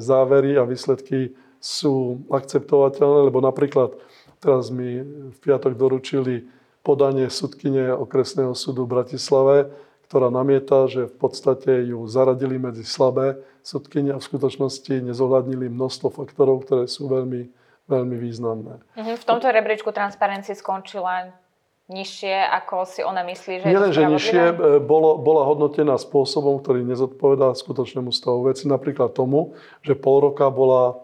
závery a výsledky sú akceptovateľné, lebo napríklad teraz mi v piatok doručili podanie sudkyne okresného súdu v Bratislave, ktorá namieta, že v podstate ju zaradili medzi slabé sudkyne a v skutočnosti nezohľadnili množstvo faktorov, ktoré sú veľmi, veľmi významné. Mhm, v tomto rebríčku transparencie skončila nižšie, ako si ona myslí, že Nie len, že nižšie, e, bolo, bola hodnotená spôsobom, ktorý nezodpovedá skutočnému stavu veci. Napríklad tomu, že pol roka bola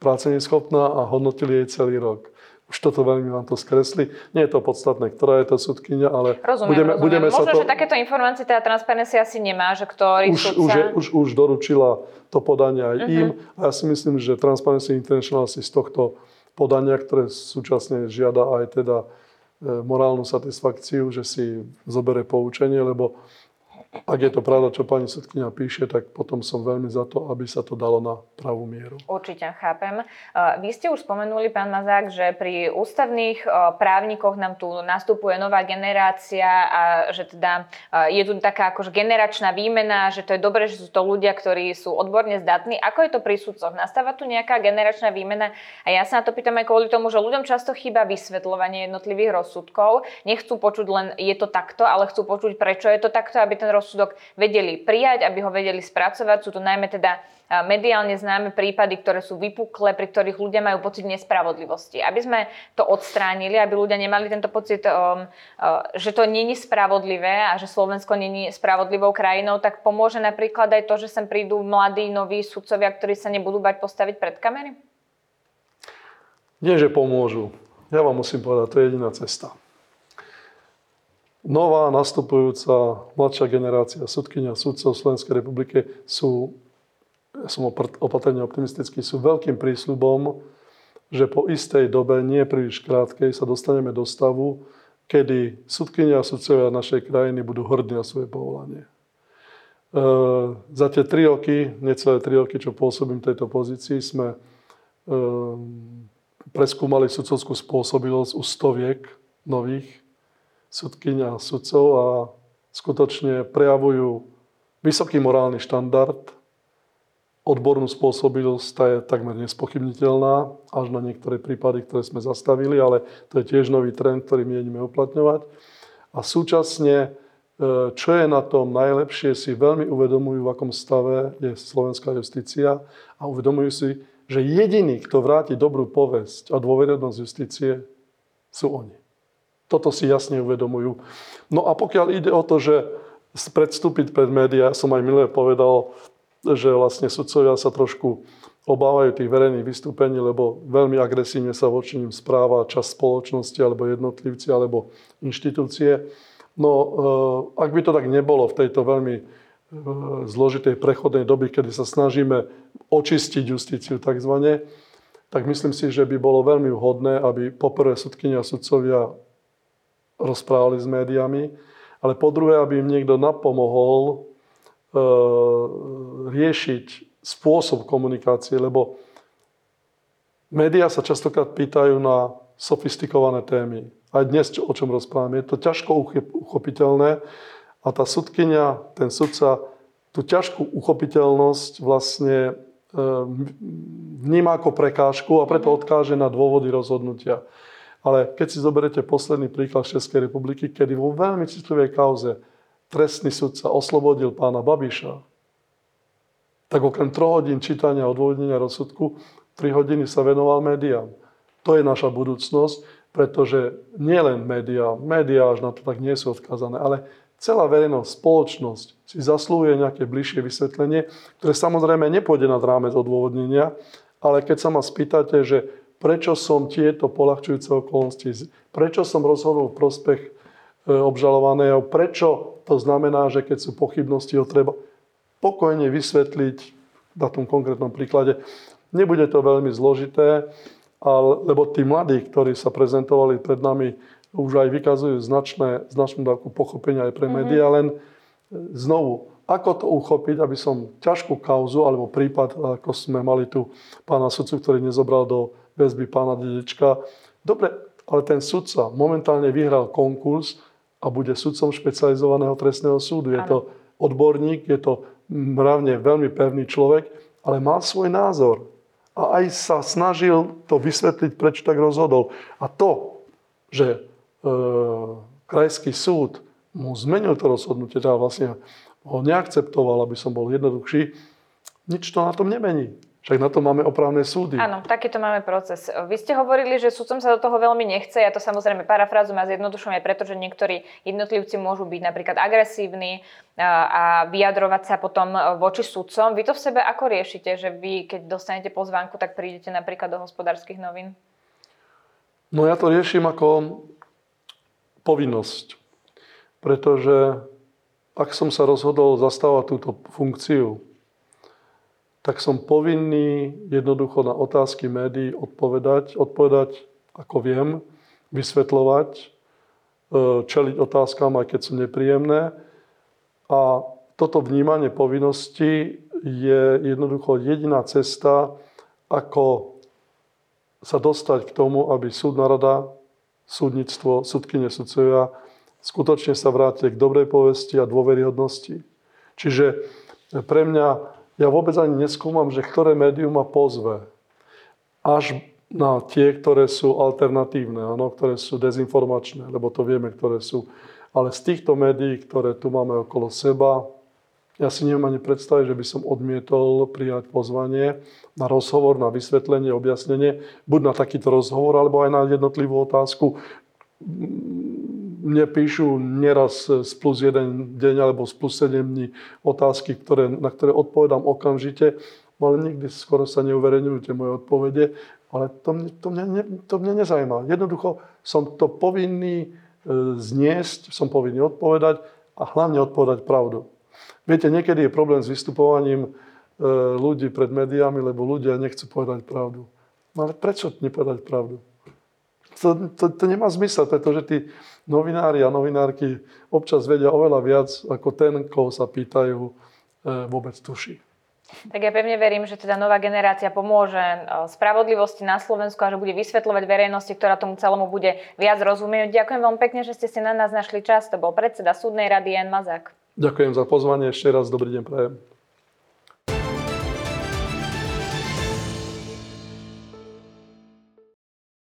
práce neschopná a hodnotili jej celý rok. Už toto veľmi vám to skresli. Nie je to podstatné, ktorá je to sudkynia, ale rozumiem, budeme, rozumiem. budeme Možno, sa to... že takéto informácie teda transparencia asi nemá, že ktorý už, sudca... Už, je, už, už doručila to podanie aj uh-huh. im a ja si myslím, že Transparency International si z tohto podania, ktoré súčasne žiada aj teda E, morálnu satisfakciu, že si zobere poučenie, lebo ak je to pravda, čo pani sudkynia píše, tak potom som veľmi za to, aby sa to dalo na pravú mieru. Určite, chápem. Vy ste už spomenuli, pán Mazák, že pri ústavných právnikoch nám tu nastupuje nová generácia a že teda je tu taká akože generačná výmena, že to je dobré, že sú to ľudia, ktorí sú odborne zdatní. Ako je to pri sudcoch? Nastáva tu nejaká generačná výmena? A ja sa na to pýtam aj kvôli tomu, že ľuďom často chýba vysvetľovanie jednotlivých rozsudkov. Nechcú počuť len je to takto, ale chcú počuť, prečo je to takto, aby ten rozsudok vedeli prijať, aby ho vedeli spracovať. Sú to najmä teda mediálne známe prípady, ktoré sú vypuklé, pri ktorých ľudia majú pocit nespravodlivosti. Aby sme to odstránili, aby ľudia nemali tento pocit, že to není spravodlivé a že Slovensko není spravodlivou krajinou, tak pomôže napríklad aj to, že sem prídu mladí, noví sudcovia, ktorí sa nebudú bať postaviť pred kamery? Nie, že pomôžu. Ja vám musím povedať, to je jediná cesta nová nastupujúca mladšia generácia sudkynia sudcov Slovenskej republike sú, ja som opatrne optimistický, sú veľkým prísľubom, že po istej dobe, nie príliš krátkej, sa dostaneme do stavu, kedy sudkynia a sudcovia našej krajiny budú hrdí na svoje povolanie. E, za tie tri roky, necelé tri roky, čo pôsobím v tejto pozícii, sme e, preskúmali sudcovskú spôsobilosť u stoviek nových sudkyň a sudcov a skutočne prejavujú vysoký morálny štandard, odbornú spôsobilosť, tá je takmer nespochybniteľná, až na niektoré prípady, ktoré sme zastavili, ale to je tiež nový trend, ktorý mienime uplatňovať. A súčasne, e, čo je na tom najlepšie, si veľmi uvedomujú, v akom stave je slovenská justícia a uvedomujú si, že jediný, kto vráti dobrú povesť a dôveryhodnosť justície, sú oni. Toto si jasne uvedomujú. No a pokiaľ ide o to, že predstúpiť pred médiá, som aj milé povedal, že vlastne sudcovia sa trošku obávajú tých verejných vystúpení, lebo veľmi agresívne sa voči nim správa čas spoločnosti, alebo jednotlivci, alebo inštitúcie. No, eh, ak by to tak nebolo v tejto veľmi eh, zložitej prechodnej doby, kedy sa snažíme očistiť justíciu takzvané, tak myslím si, že by bolo veľmi vhodné, aby poprvé sudkynia a sudcovia rozprávali s médiami, ale po druhé, aby im niekto napomohol e, riešiť spôsob komunikácie, lebo médiá sa častokrát pýtajú na sofistikované témy. Aj dnes, o čom rozprávame, je to ťažko uchopiteľné a tá sudkynia, ten sudca, tú ťažkú uchopiteľnosť vlastne e, vníma ako prekážku a preto odkáže na dôvody rozhodnutia. Ale keď si zoberete posledný príklad Českej republiky, kedy vo veľmi citlivej kauze trestný sudca oslobodil pána Babiša, tak okrem 3 hodín čítania a odvodnenia rozsudku, 3 hodiny sa venoval médiám. To je naša budúcnosť, pretože nielen médiá, médiá až na to tak nie sú odkazané, ale celá verejnosť, spoločnosť si zaslúhuje nejaké bližšie vysvetlenie, ktoré samozrejme nepôjde nad rámec odôvodnenia, ale keď sa ma spýtate, že prečo som tieto polahčujúce okolnosti, prečo som rozhodol v prospech e, obžalovaného, prečo to znamená, že keď sú pochybnosti, ho treba pokojne vysvetliť na tom konkrétnom príklade. Nebude to veľmi zložité, ale, lebo tí mladí, ktorí sa prezentovali pred nami, už aj vykazujú značné, značnú dávku pochopenia aj pre mm-hmm. médiá, len e, znovu, ako to uchopiť, aby som ťažkú kauzu alebo prípad, ako sme mali tu pána sudcu, ktorý nezobral do väzby pána Dedečka. Dobre, ale ten sudca momentálne vyhral konkurs a bude sudcom špecializovaného trestného súdu. Je to odborník, je to mravne veľmi pevný človek, ale mal svoj názor. A aj sa snažil to vysvetliť, prečo tak rozhodol. A to, že e, krajský súd mu zmenil to rozhodnutie, teda vlastne ho neakceptoval, aby som bol jednoduchší, nič to na tom nemení. Však na to máme opravné súdy. Áno, takýto máme proces. Vy ste hovorili, že sudcom sa do toho veľmi nechce. Ja to samozrejme parafrázujem a zjednodušujem aj preto, že niektorí jednotlivci môžu byť napríklad agresívni a vyjadrovať sa potom voči sudcom. Vy to v sebe ako riešite, že vy, keď dostanete pozvánku, tak prídete napríklad do hospodárskych novín? No ja to riešim ako povinnosť. Pretože ak som sa rozhodol zastávať túto funkciu, tak som povinný jednoducho na otázky médií odpovedať, odpovedať ako viem, vysvetľovať, e, čeliť otázkam, aj keď sú nepríjemné. A toto vnímanie povinnosti je jednoducho jediná cesta, ako sa dostať k tomu, aby súdna rada, súdnictvo, súdkyne, sudcovia skutočne sa vrátili k dobrej povesti a dôveryhodnosti. Čiže pre mňa ja vôbec ani neskúmam, že ktoré médium ma pozve. Až na tie, ktoré sú alternatívne, ano, ktoré sú dezinformačné, lebo to vieme, ktoré sú. Ale z týchto médií, ktoré tu máme okolo seba, ja si neviem ani predstaviť, že by som odmietol prijať pozvanie na rozhovor, na vysvetlenie, objasnenie, buď na takýto rozhovor, alebo aj na jednotlivú otázku, mne píšu neraz z plus jeden deň alebo z plus 7 dní otázky, ktoré, na ktoré odpovedám okamžite, ale nikdy skoro sa neuverejňujú tie moje odpovede, ale to, mne, to, mňa, to mňa nezajíma. Jednoducho som to povinný e, zniesť, som povinný odpovedať a hlavne odpovedať pravdu. Viete, niekedy je problém s vystupovaním e, ľudí pred médiami, lebo ľudia nechcú povedať pravdu. No ale prečo nepovedať pravdu? To, to, to nemá zmysel, pretože tí novinári a novinárky občas vedia oveľa viac, ako ten, koho sa pýtajú, e, vôbec tuší. Tak ja pevne verím, že teda nová generácia pomôže e, spravodlivosti na Slovensku a že bude vysvetľovať verejnosti, ktorá tomu celému bude viac rozumieť. Ďakujem veľmi pekne, že ste si na nás našli čas. To bol predseda súdnej rady Jan Mazák. Ďakujem za pozvanie. Ešte raz dobrý deň prajem.